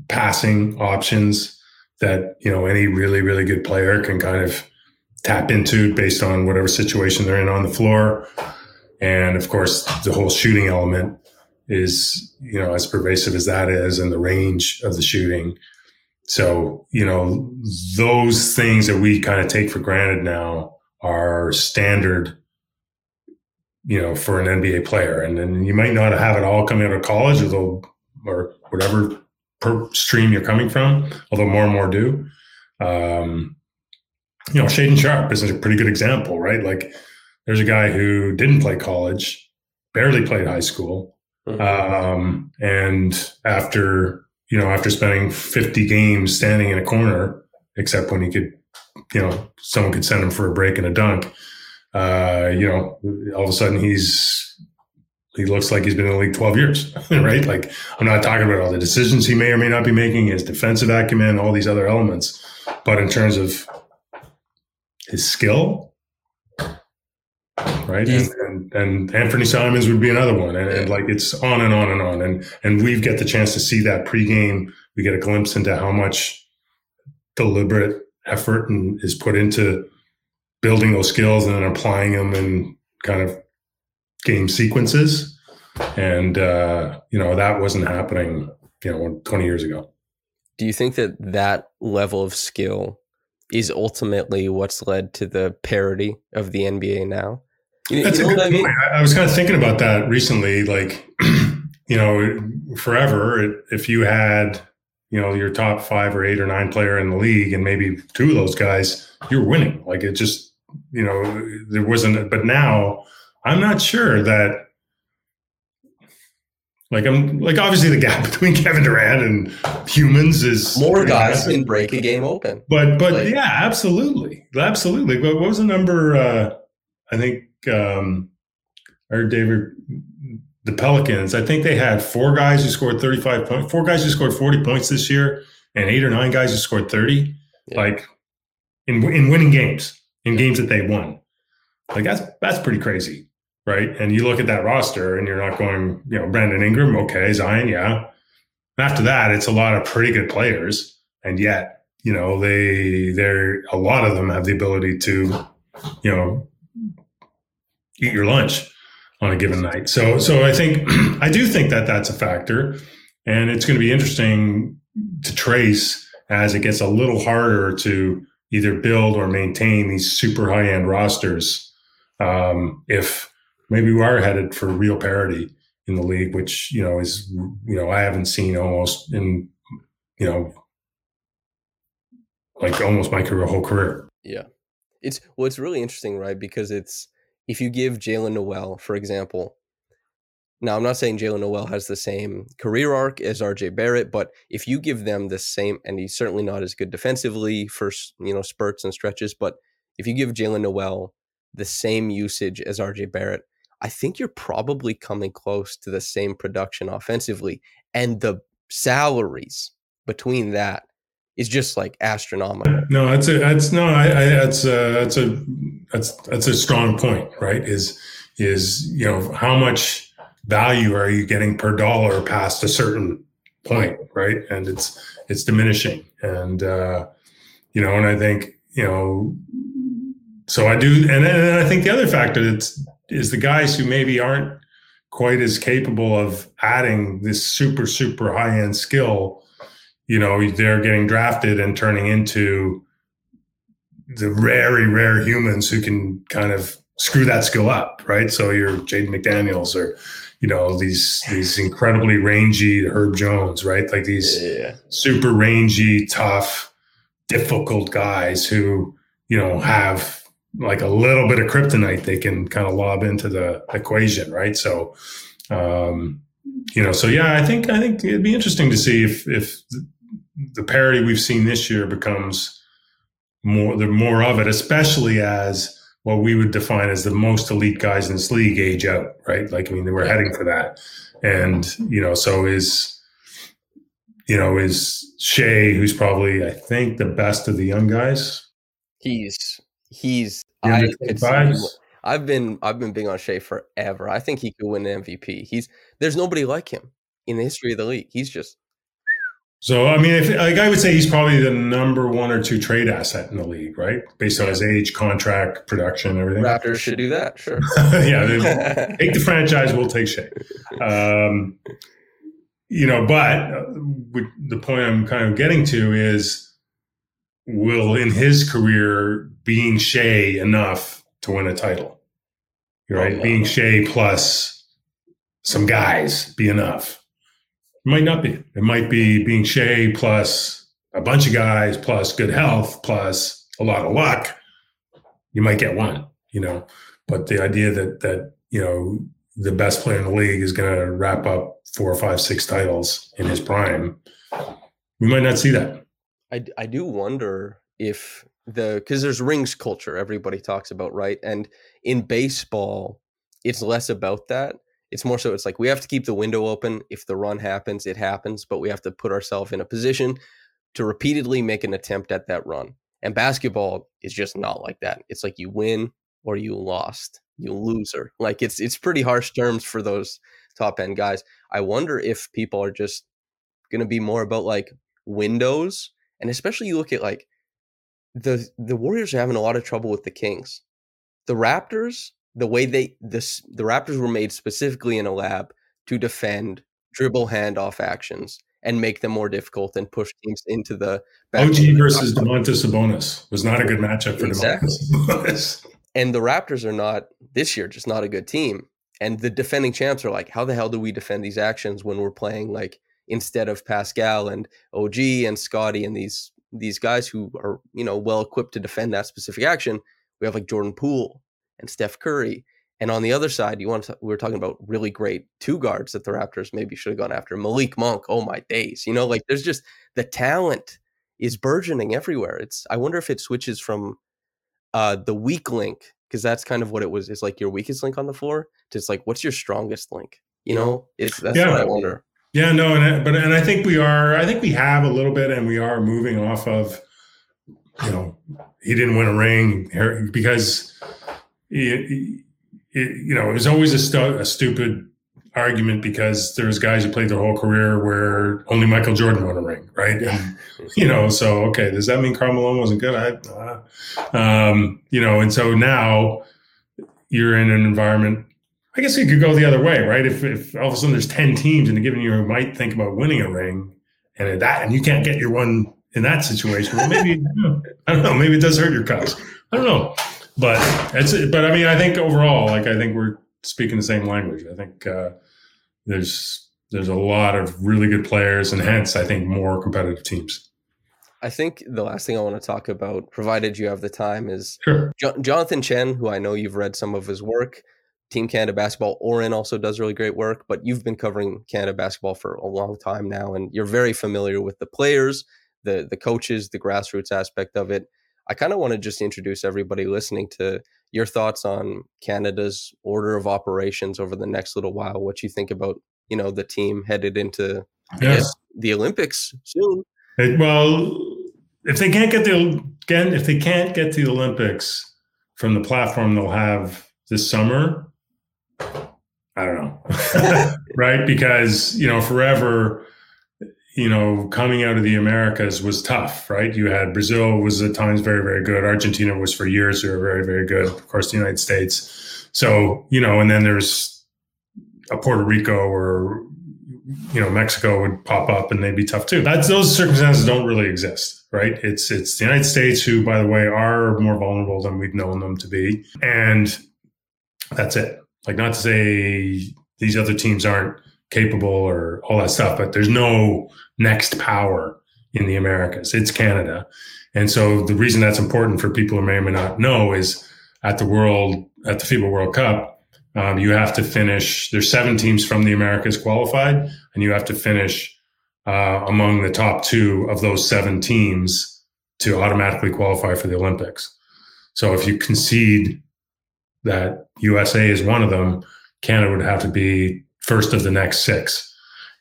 Speaker 2: passing options that, you know, any really, really good player can kind of tap into based on whatever situation they're in on the floor. And of course, the whole shooting element is, you know, as pervasive as that is and the range of the shooting. So, you know, those things that we kind of take for granted now are standard you know, for an NBA player. And then you might not have it all coming out of college, although, or whatever per stream you're coming from, although more and more do. Um, you know, Shaedon Sharpe is a pretty good example, right? Like, there's a guy who didn't play college, barely played high school, mm-hmm. um, and after you know, after spending 50 games standing in a corner, except when he could, you know, someone could send him for a break and a dunk uh, you know, all of a sudden he's he looks like he's been in the league 12 years, right? Like I'm not talking about all the decisions he may or may not be making, his defensive acumen, all these other elements, but in terms of his skill, right? And, and, and, Anfernee Simons would be another one, and, and, like it's on and on and on, and and we get the chance to see that pregame. We get a glimpse into how much deliberate effort and is put into building those skills and then applying them in kind of game sequences. And, uh, you know, that wasn't happening, you know, 20 years ago.
Speaker 1: Do you think that that level of skill is ultimately what's led to the parity of the NBA now?
Speaker 2: You, That's you know a good I mean? point. I was kind of thinking about that recently. Like, you know, forever, if you had, you know, your top five or eight or nine player in the league, and maybe two of those guys, you're winning. Like, it just, you know, there wasn't. But now, I'm not sure that like I'm like obviously the gap between Kevin Durant and humans is
Speaker 1: more guys can break a game open.
Speaker 2: But but like, yeah, absolutely, absolutely. But what was the number? Uh, I think um, or David the Pelicans. I think they had four guys who scored 35 points, four guys who scored 40 points this year, and eight or nine guys who scored 30. Yeah. Like in in winning games, in games that they won. Like that's that's pretty crazy right? And you look at that roster and you're not going, you know, Brandon Ingram, okay, Zion, yeah. And after that, it's a lot of pretty good players. And yet, you know, they they're a lot of them have the ability to, you know, eat your lunch on a given night. So so I think I do think that that's a factor. And it's going to be interesting to trace as it gets a little harder to either build or maintain these super high end rosters. Um, if maybe we are headed for real parity in the league, which you know is you know I haven't seen almost in you know like almost my career, whole career.
Speaker 1: Yeah, it's well, it's really interesting, right? Because it's if you give Jaylen Nowell, for example. Now, I'm not saying Jaylen Nowell has the same career arc as RJ Barrett, but if you give them the same, and he's certainly not as good defensively for you know spurts and stretches, but if you give Jaylen Nowell the same usage as RJ Barrett, I think you're probably coming close to the same production offensively. And the salaries between that is just like astronomical.
Speaker 2: No, that's a that's no, I, I that's a that's a that's that's a strong point, right? Is is you know how much value are you getting per dollar past a certain point, right? And it's it's diminishing, and uh, you know, and I think you know, so I do, and, and I think the other factor that's is the guys who maybe aren't quite as capable of adding this super super high end skill you know they're getting drafted and turning into the very rare humans who can kind of screw that skill up right so you're jaden mcdaniels or you know these these incredibly rangy herb jones right like these yeah. super rangy tough difficult guys who you know have like a little bit of kryptonite they can kind of lob into the equation, right? So, um, you know, so yeah, I think I think it'd be interesting to see if if the parity we've seen this year becomes more the more of it, especially as what we would define as the most elite guys in this league age out, right? Like I mean, we're heading for that, and you know, so is you know is Shai, who's probably I think the best of the young guys.
Speaker 1: He's he's I I've been I've been big on Shai forever. I think he could win an MVP. He's there's nobody like him in the history of the league. He's just
Speaker 2: so I mean, if, like I would say, he's probably the number one or two trade asset in the league, right? Based on his age, contract, production, everything.
Speaker 1: Raptors should do that, sure.
Speaker 2: yeah, take the franchise. We'll take Shai. Um, you know, but uh, the point I'm kind of getting to is will in his career being Shai enough to win a title? Oh, right? Oh, being Shai plus some guys be enough. It might not be. It might be being Shai plus a bunch of guys plus good health plus a lot of luck. You might get one, you know. But the idea that that, you know, the best player in the league is going to wrap up four or five, six titles in his prime, we might not see that.
Speaker 1: I, I do wonder if the because there's rings culture everybody talks about right? And in baseball it's less about that. It's more so it's like we have to keep the window open. If the run happens it happens but we have to put ourselves in a position to repeatedly make an attempt at that run. And basketball is just not like that. It's like you win or you lost. You loser like it's it's pretty harsh terms for those top end guys. I wonder if people are just going to be more about like windows and especially you look at like the the Warriors are having a lot of trouble with the Kings. The Raptors the way they this the Raptors were made specifically in a lab to defend dribble handoff actions and make them more difficult and push teams into the
Speaker 2: OG versus Domantas Sabonis was not a good matchup for exactly. Domantas
Speaker 1: And the Raptors are not this year just not a good team. And the defending champs are like, how the hell do we defend these actions when we're playing like instead of Pascal and OG and Scottie and these these guys who are you know well equipped to defend that specific action, we have like Jordan Poole and Steph Curry. And on the other side, you want to, we were talking about really great two guards that the Raptors maybe should have gone after. Malik Monk, oh my days. You know, like there's just the talent is burgeoning everywhere. It's I wonder if it switches from uh the weak link, because that's kind of what it was. It's like your weakest link on the floor to it's like what's your strongest link? You know, it's that's yeah. what I wonder.
Speaker 2: Yeah, no, and I, but and I think we are. I think we have a little bit, and we are moving off of. You know, he didn't win a ring because, he, it, you know, it was always a, stu- a stupid argument because there's guys who played their whole career where only Michael Jordan won a ring, right? And, you know, so okay, does that mean Karl Malone wasn't good? I, uh, um, you know, and so now you're in an environment. I guess it could go the other way, right? If, if all of a sudden there's ten teams in a given year who might think about winning a ring, and that, and you can't get your one in that situation, well, maybe I don't know, maybe it does hurt your cause. I don't know but it's but I mean I think overall like I think we're speaking the same language. I think uh, there's there's a lot of really good players and hence I think more competitive teams.
Speaker 1: I think the last thing I want to talk about, provided you have the time, is
Speaker 2: sure.
Speaker 1: jo- Jonathan Chen, who I know you've read some of his work. Team Canada basketball, Oren also does really great work, but you've been covering Canada basketball for a long time now, and you're very familiar with the players, the the coaches, the grassroots aspect of it. I kind of want to just introduce everybody listening to your thoughts on Canada's order of operations over the next little while. What you think about, you know, the team headed into yes. the Olympics soon.
Speaker 2: It, well, if they can't get the again, if they can't get to the Olympics from the platform they'll have this summer, I don't know, right? Because you know, forever you know, coming out of the Americas was tough, right? You had Brazil was at times very, very good. Argentina was for years, they were very, very good. Of course, the United States. So, you know, and then there's a Puerto Rico or, you know, Mexico would pop up and they'd be tough too. That's those circumstances don't really exist, right? It's it's the United States who, by the way, are more vulnerable than we've known them to be. And that's it. Like not to say these other teams aren't capable or all that stuff, but there's no next power in the Americas. It's Canada. And so the reason that's important for people who may or may not know is at the world, at the FIBA World Cup, um, you have to finish, there's seven teams from the Americas qualified, and you have to finish uh, among the top two of those seven teams to automatically qualify for the Olympics. So if you concede that USA is one of them, Canada would have to be first of the next six.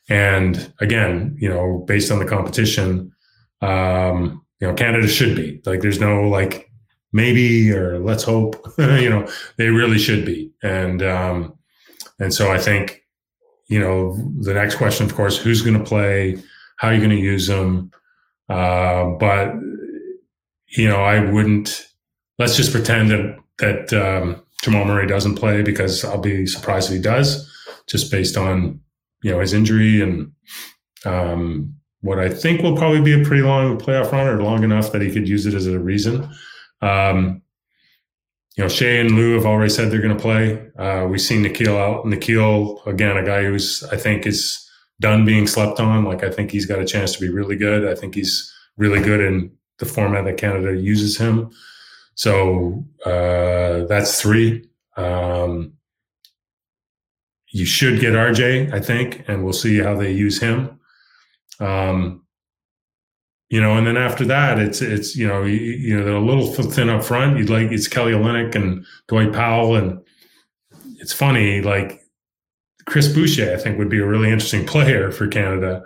Speaker 2: And again, you know, based on the competition, um, you know, Canada should be like, there's no like maybe or let's hope, you know, they really should be. And, um, and so I think, you know, the next question, of course, who's going to play, how are you going to use them? Uh, but, you know, I wouldn't, let's just pretend that, that, um, Jamal Murray doesn't play because I'll be surprised if he does, just based on you know his injury and um, what I think will probably be a pretty long playoff run or long enough that he could use it as a reason. Um, you know, Shai and Lou have already said they're going to play. Uh, we've seen Nickeil out. Nickeil, again, a guy who's, I think, is done being slept on. Like, I think he's got a chance to be really good. I think he's really good in the format that Canada uses him. So uh, that's three. Um, you should get RJ, I think, and we'll see how they use him. Um, you know, and then after that, it's it's you know you, you know they're a little thin up front. You'd like it's Kelly Olynyk and Dwight Powell, and it's funny like Chris Boucher, I think, would be a really interesting player for Canada,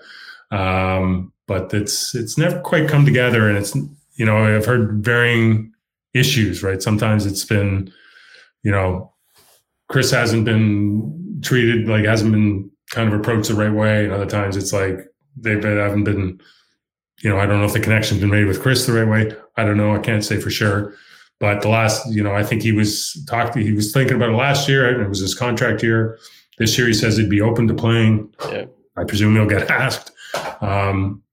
Speaker 2: um, but it's it's never quite come together, and it's you know I've heard varying issues. Right, sometimes it's been you know Chris hasn't been treated like hasn't been kind of approached the right way, and other times it's like they been, haven't been. You know, I don't know if the connection's been made with Chris the right way. I don't know. I can't say for sure, But the last, you know, I think he was talking. He was thinking about it last year, it was his contract year. This year, he says he'd be open to playing. Yeah. I presume he'll get asked. Um,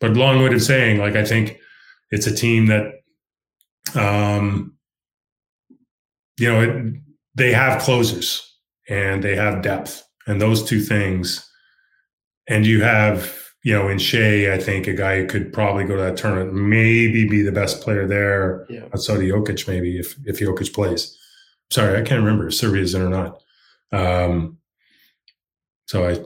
Speaker 2: but long-winded saying, like, I think it's a team that, um, you know, it, they have closers and they have depth, and those two things, and you have you know, in Shai, I think a guy who could probably go to that tournament, maybe be the best player there yeah. outside of Jokic, maybe if if Jokic plays. Sorry, I can't remember if Serbia is in or not. Um, so I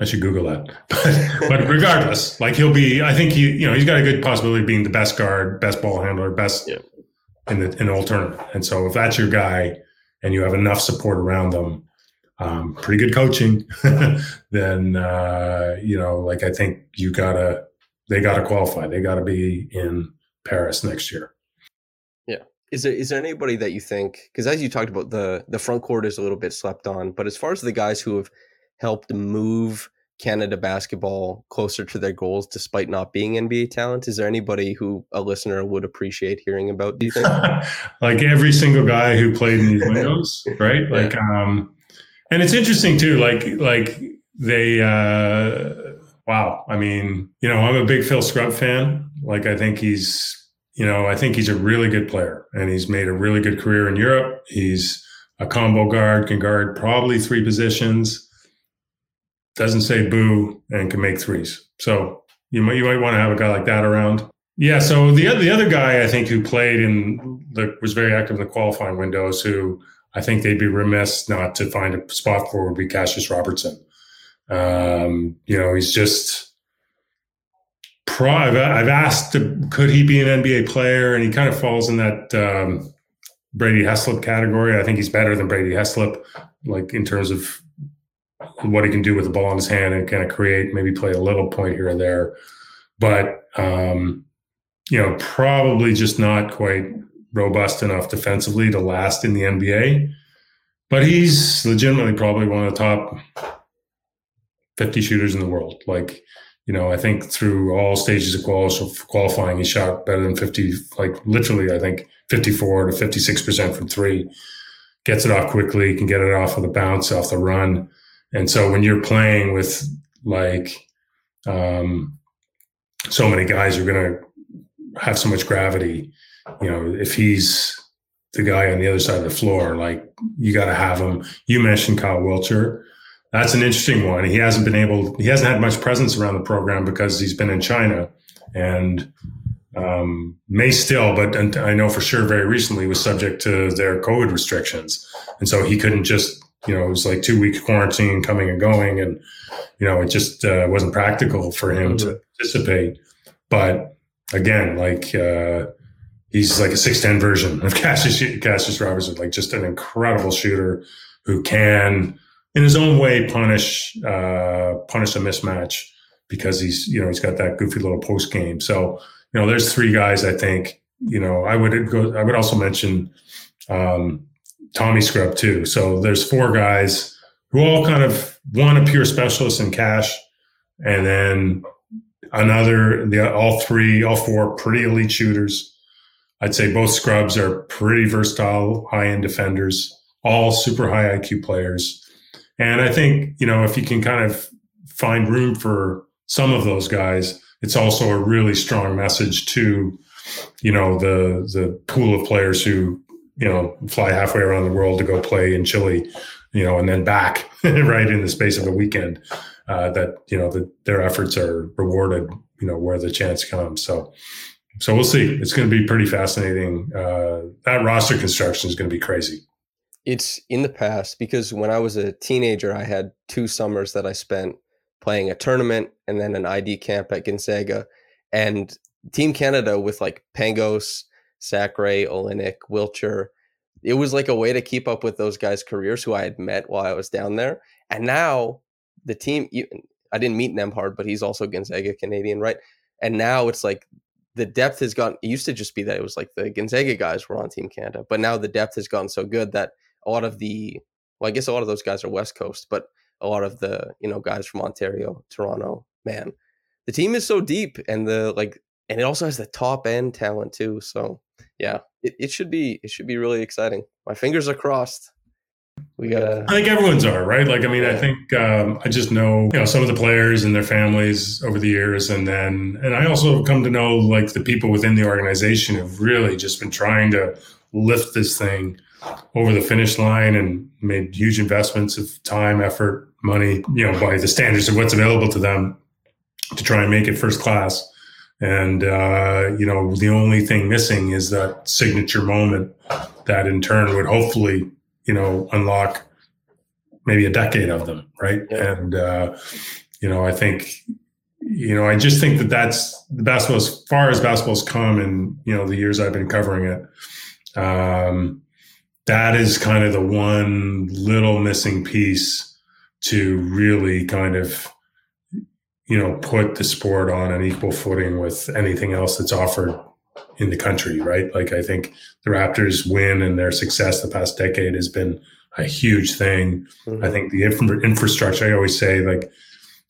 Speaker 2: I should Google that. But, but regardless, like he'll be, I think he, you know, he's got a good possibility of being the best guard, best ball handler, best yeah. in the in the whole tournament. And so if that's your guy and you have enough support around them, um, pretty good coaching, then uh, you know, like I think you gotta they gotta qualify. They gotta be in Paris next year.
Speaker 1: Yeah. Is there is there anybody that you think because as you talked about the the front court is a little bit slept on, but as far as the guys who have helped move Canada basketball closer to their goals despite not being NBA talent? Is there anybody who a listener would appreciate hearing about, do you think?
Speaker 2: like every single guy who played in these windows, right? Like yeah. um and it's interesting too like like they uh wow i mean you know i'm a big phil scrubb fan like i think he's you know i think he's a really good player and he's made a really good career in europe he's a combo guard can guard probably three positions doesn't say boo and can make threes so you might you might want to have a guy like that around yeah so the the other guy i think who played in the was very active in the qualifying windows who I think they'd be remiss not to find a spot for would be Cassius Robertson. Um, you know, he's just pro. I've, I've, asked, could he be an NBA player? And he kind of falls in that um, Brady Heslip category. I think he's better than Brady Heslip, like in terms of what he can do with the ball in his hand and kind of create, maybe play a little point here or there. But, um, you know, probably just not quite robust enough defensively to last in the NBA. But he's legitimately probably one of the top 50 shooters in the world. Like, you know, I think through all stages of qualifying, he shot better than 50, like literally, I think 54 to 56% from three. Gets it off quickly, can get it off of the bounce, off the run. And so when you're playing with like um, so many guys you're going to have so much gravity, you know, if he's the guy on the other side of the floor, like you got to have him. You mentioned Kyle Wiltjer. That's an interesting one. He hasn't been able, he hasn't had much presence around the program because he's been in China and um, may still, but I know for sure very recently was subject to their COVID restrictions. And so he couldn't just, you know, it was like two week quarantine coming and going. And, you know, it just uh, wasn't practical for him mm-hmm. to participate. But again, like, uh, he's like a 6'10 version of Cassius, Cassius Robertson, like just an incredible shooter who can, in his own way, punish uh, punish a mismatch because he's you know he's got that goofy little post game. So you know, there's three guys I think. You know, I would go. I would also mention um, Tommy Scrubb too. So there's four guys who all kind of one a pure specialist in cash, and then another the all three, all four pretty elite shooters I'd say both scrubs are pretty versatile, high end defenders, all super high IQ players. And I think, you know, if you can kind of find room for some of those guys, it's also a really strong message to, you know, the the pool of players who, you know, fly halfway around the world to go play in Chile, you know, and then back right in the space of a weekend. Uh, that you know that their efforts are rewarded, you know, where the chance comes. So so we'll see. It's going to be pretty fascinating. Uh, that roster construction is going to be crazy.
Speaker 1: It's in the past because when I was a teenager, I had two summers that I spent playing a tournament and then an ID camp at Gonzaga. And Team Canada with like Pangos, Sacre, Olynyk, Wiltjer, it was like a way to keep up with those guys' careers who I had met while I was down there. And now the team, I didn't meet Nembhard, but he's also Gonzaga Canadian, right? And now it's like the depth has gone. It used to just be that it was like the Gonzaga guys were on Team Canada, but now the depth has gotten so good that a lot of the, well, I guess a lot of those guys are West Coast, but a lot of the you know guys from Ontario, Toronto, man, the team is so deep, and the like, and it also has the top end talent too. So yeah, it, it should be it should be really exciting. My fingers are crossed. We gotta.
Speaker 2: I think everyone's are right. Like, I mean, I think um, I just know you know some of the players and their families over the years, and then and I also have come to know like the people within the organization who've really just been trying to lift this thing over the finish line and made huge investments of time, effort, money, you know, by the standards of what's available to them to try and make it first class. And, uh, you know, the only thing missing is that signature moment that in turn would hopefully, you know, unlock maybe a decade of them. Right. Yeah. And, uh, you know, I think, you know, I just think that that's the basketball as far as basketball's come in, you know, the years I've been covering it. Um, that is kind of the one little missing piece to really kind of you know, put the sport on an equal footing with anything else that's offered in the country, right? Like I think the Raptors win and their success the past decade has been a huge thing. Mm-hmm. I think the infra- infrastructure, I always say like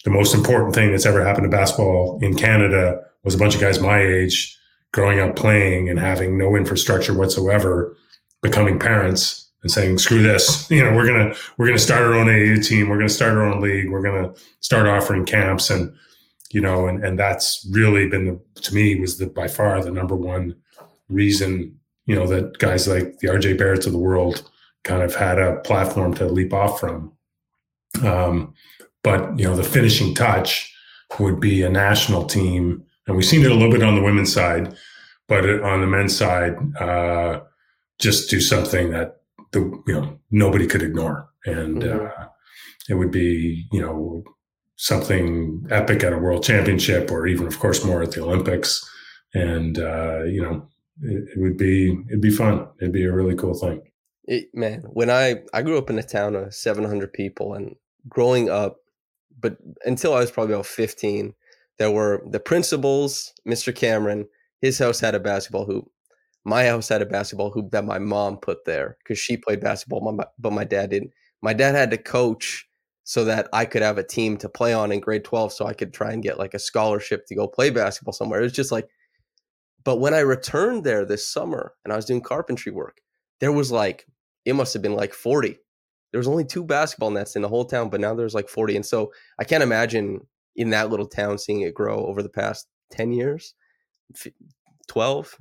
Speaker 2: the most important thing that's ever happened to basketball in Canada was a bunch of guys my age growing up playing and having no infrastructure whatsoever, becoming parents and saying, screw this, you know, we're going to, we're going to start our own AAU team. We're going to start our own league. We're going to start offering camps. And, you know, and, and that's really been the, to me was the, by far the number one reason, you know, that guys like the RJ Barretts of the world kind of had a platform to leap off from. Um, but, you know, the finishing touch would be a national team. And we've seen it a little bit on the women's side, but on the men's side, uh, just do something that the you know nobody could ignore, and mm-hmm. uh, it would be you know something epic at a world championship, or even of course more at the Olympics, and uh, you know it, it, would be it'd be fun. It'd be a really cool thing.
Speaker 1: It, man, when I I grew up in a town of 700 people, and growing up, but until I was probably about 15, there were the principals, Mr. Cameron. His house had a basketball hoop my house had a basketball hoop that my mom put there because she played basketball, but my dad didn't. My dad had to coach so that I could have a team to play on in grade 12 so I could try and get like a scholarship to go play basketball somewhere. It was just like, but when I returned there this summer and I was doing carpentry work, there was like, it must have been like 40. There was only two basketball nets in the whole town, but now there's like 40. And so I can't imagine in that little town seeing it grow over the past 10 years, 12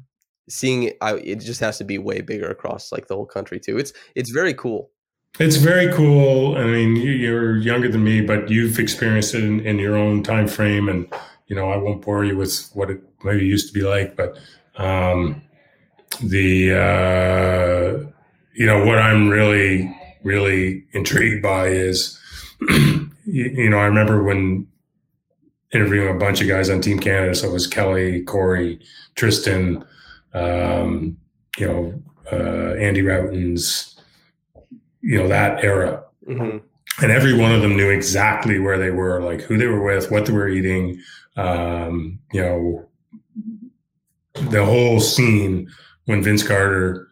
Speaker 1: seeing it, I, it just has to be way bigger across like the whole country too. It's it's very cool.
Speaker 2: It's very cool. I mean, you're younger than me, but you've experienced it in, in your own time frame, and you know I won't bore you with what it maybe used to be like, but um, the uh, you know what I'm really really intrigued by is you, you know I remember when interviewing a bunch of guys on Team Canada, so it was Kelly, Cory, Tristan um, you know, uh, Andy Rautins, you know, that era. Mm-hmm. And every one of them knew exactly where they were, like who they were with, what they were eating, um, you know, the whole scene when Vince Carter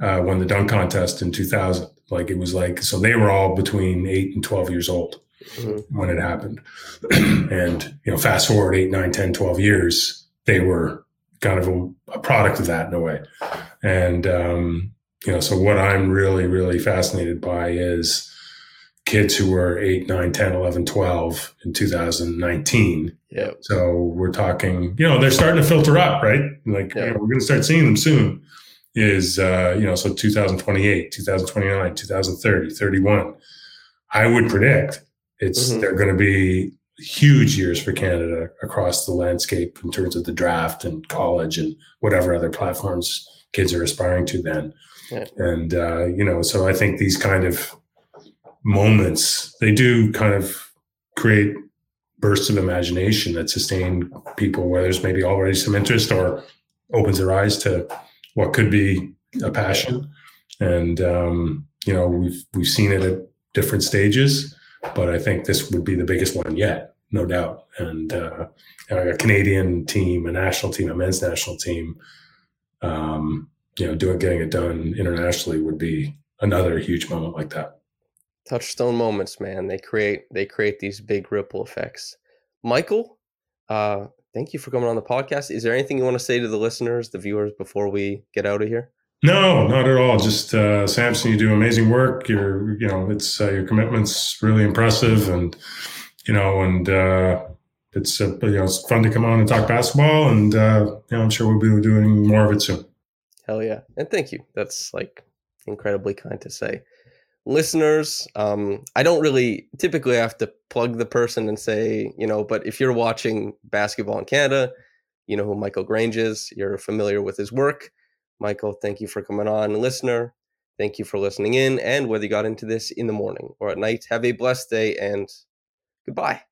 Speaker 2: uh, won the dunk contest in 2000. Like it was like, so they were all between eight and 12 years old mm-hmm. when it happened. and, you know, fast forward eight, nine, 10, 12 years, they were kind of a, a product of that in a way. And, um, you know, so what I'm really, really fascinated by is kids who were 8, 9, 10, 11, 12 in 2019.
Speaker 1: Yeah.
Speaker 2: So we're talking, you know, they're starting to filter up, right? Like, you know, we're going to start seeing them soon. Is, uh, you know, so 2028, 2029, 2030, 31. I would predict it's, mm-hmm. they're going to be huge years for Canada across the landscape in terms of the draft and college and whatever other platforms kids are aspiring to then. Yeah. And, uh, you know, so I think these kind of moments, they do kind of create bursts of imagination that sustain people where there's maybe already some interest or opens their eyes to what could be a passion. And, um, you know, we've, we've seen it at different stages but I think this would be the biggest one yet, no doubt. And uh, a Canadian team, a national team, a men's national team, um, you know, doing getting it done internationally would be another huge moment like that.
Speaker 1: Touchstone moments, man. They create they create these big ripple effects. Michael, uh, thank you for coming on the podcast. Is there anything you want to say to the listeners, the viewers, before we get out of here?
Speaker 2: No, not at all. Just uh, Samson, you do amazing work. Your, you know, it's uh, your commitment's really impressive, and you know, and uh, it's uh, you know, it's fun to come on and talk basketball, and uh, you know, I'm sure we'll be doing more of it soon.
Speaker 1: Hell yeah, and thank you. That's like incredibly kind to say. Listeners, um, I don't really typically have to plug the person and say, you know, but if you're watching basketball in Canada, you know who Michael Grange is. You're familiar with his work Michael, thank you for coming on. Listener, thank you for listening in. And whether you got into this in the morning or at night, have a blessed day and goodbye.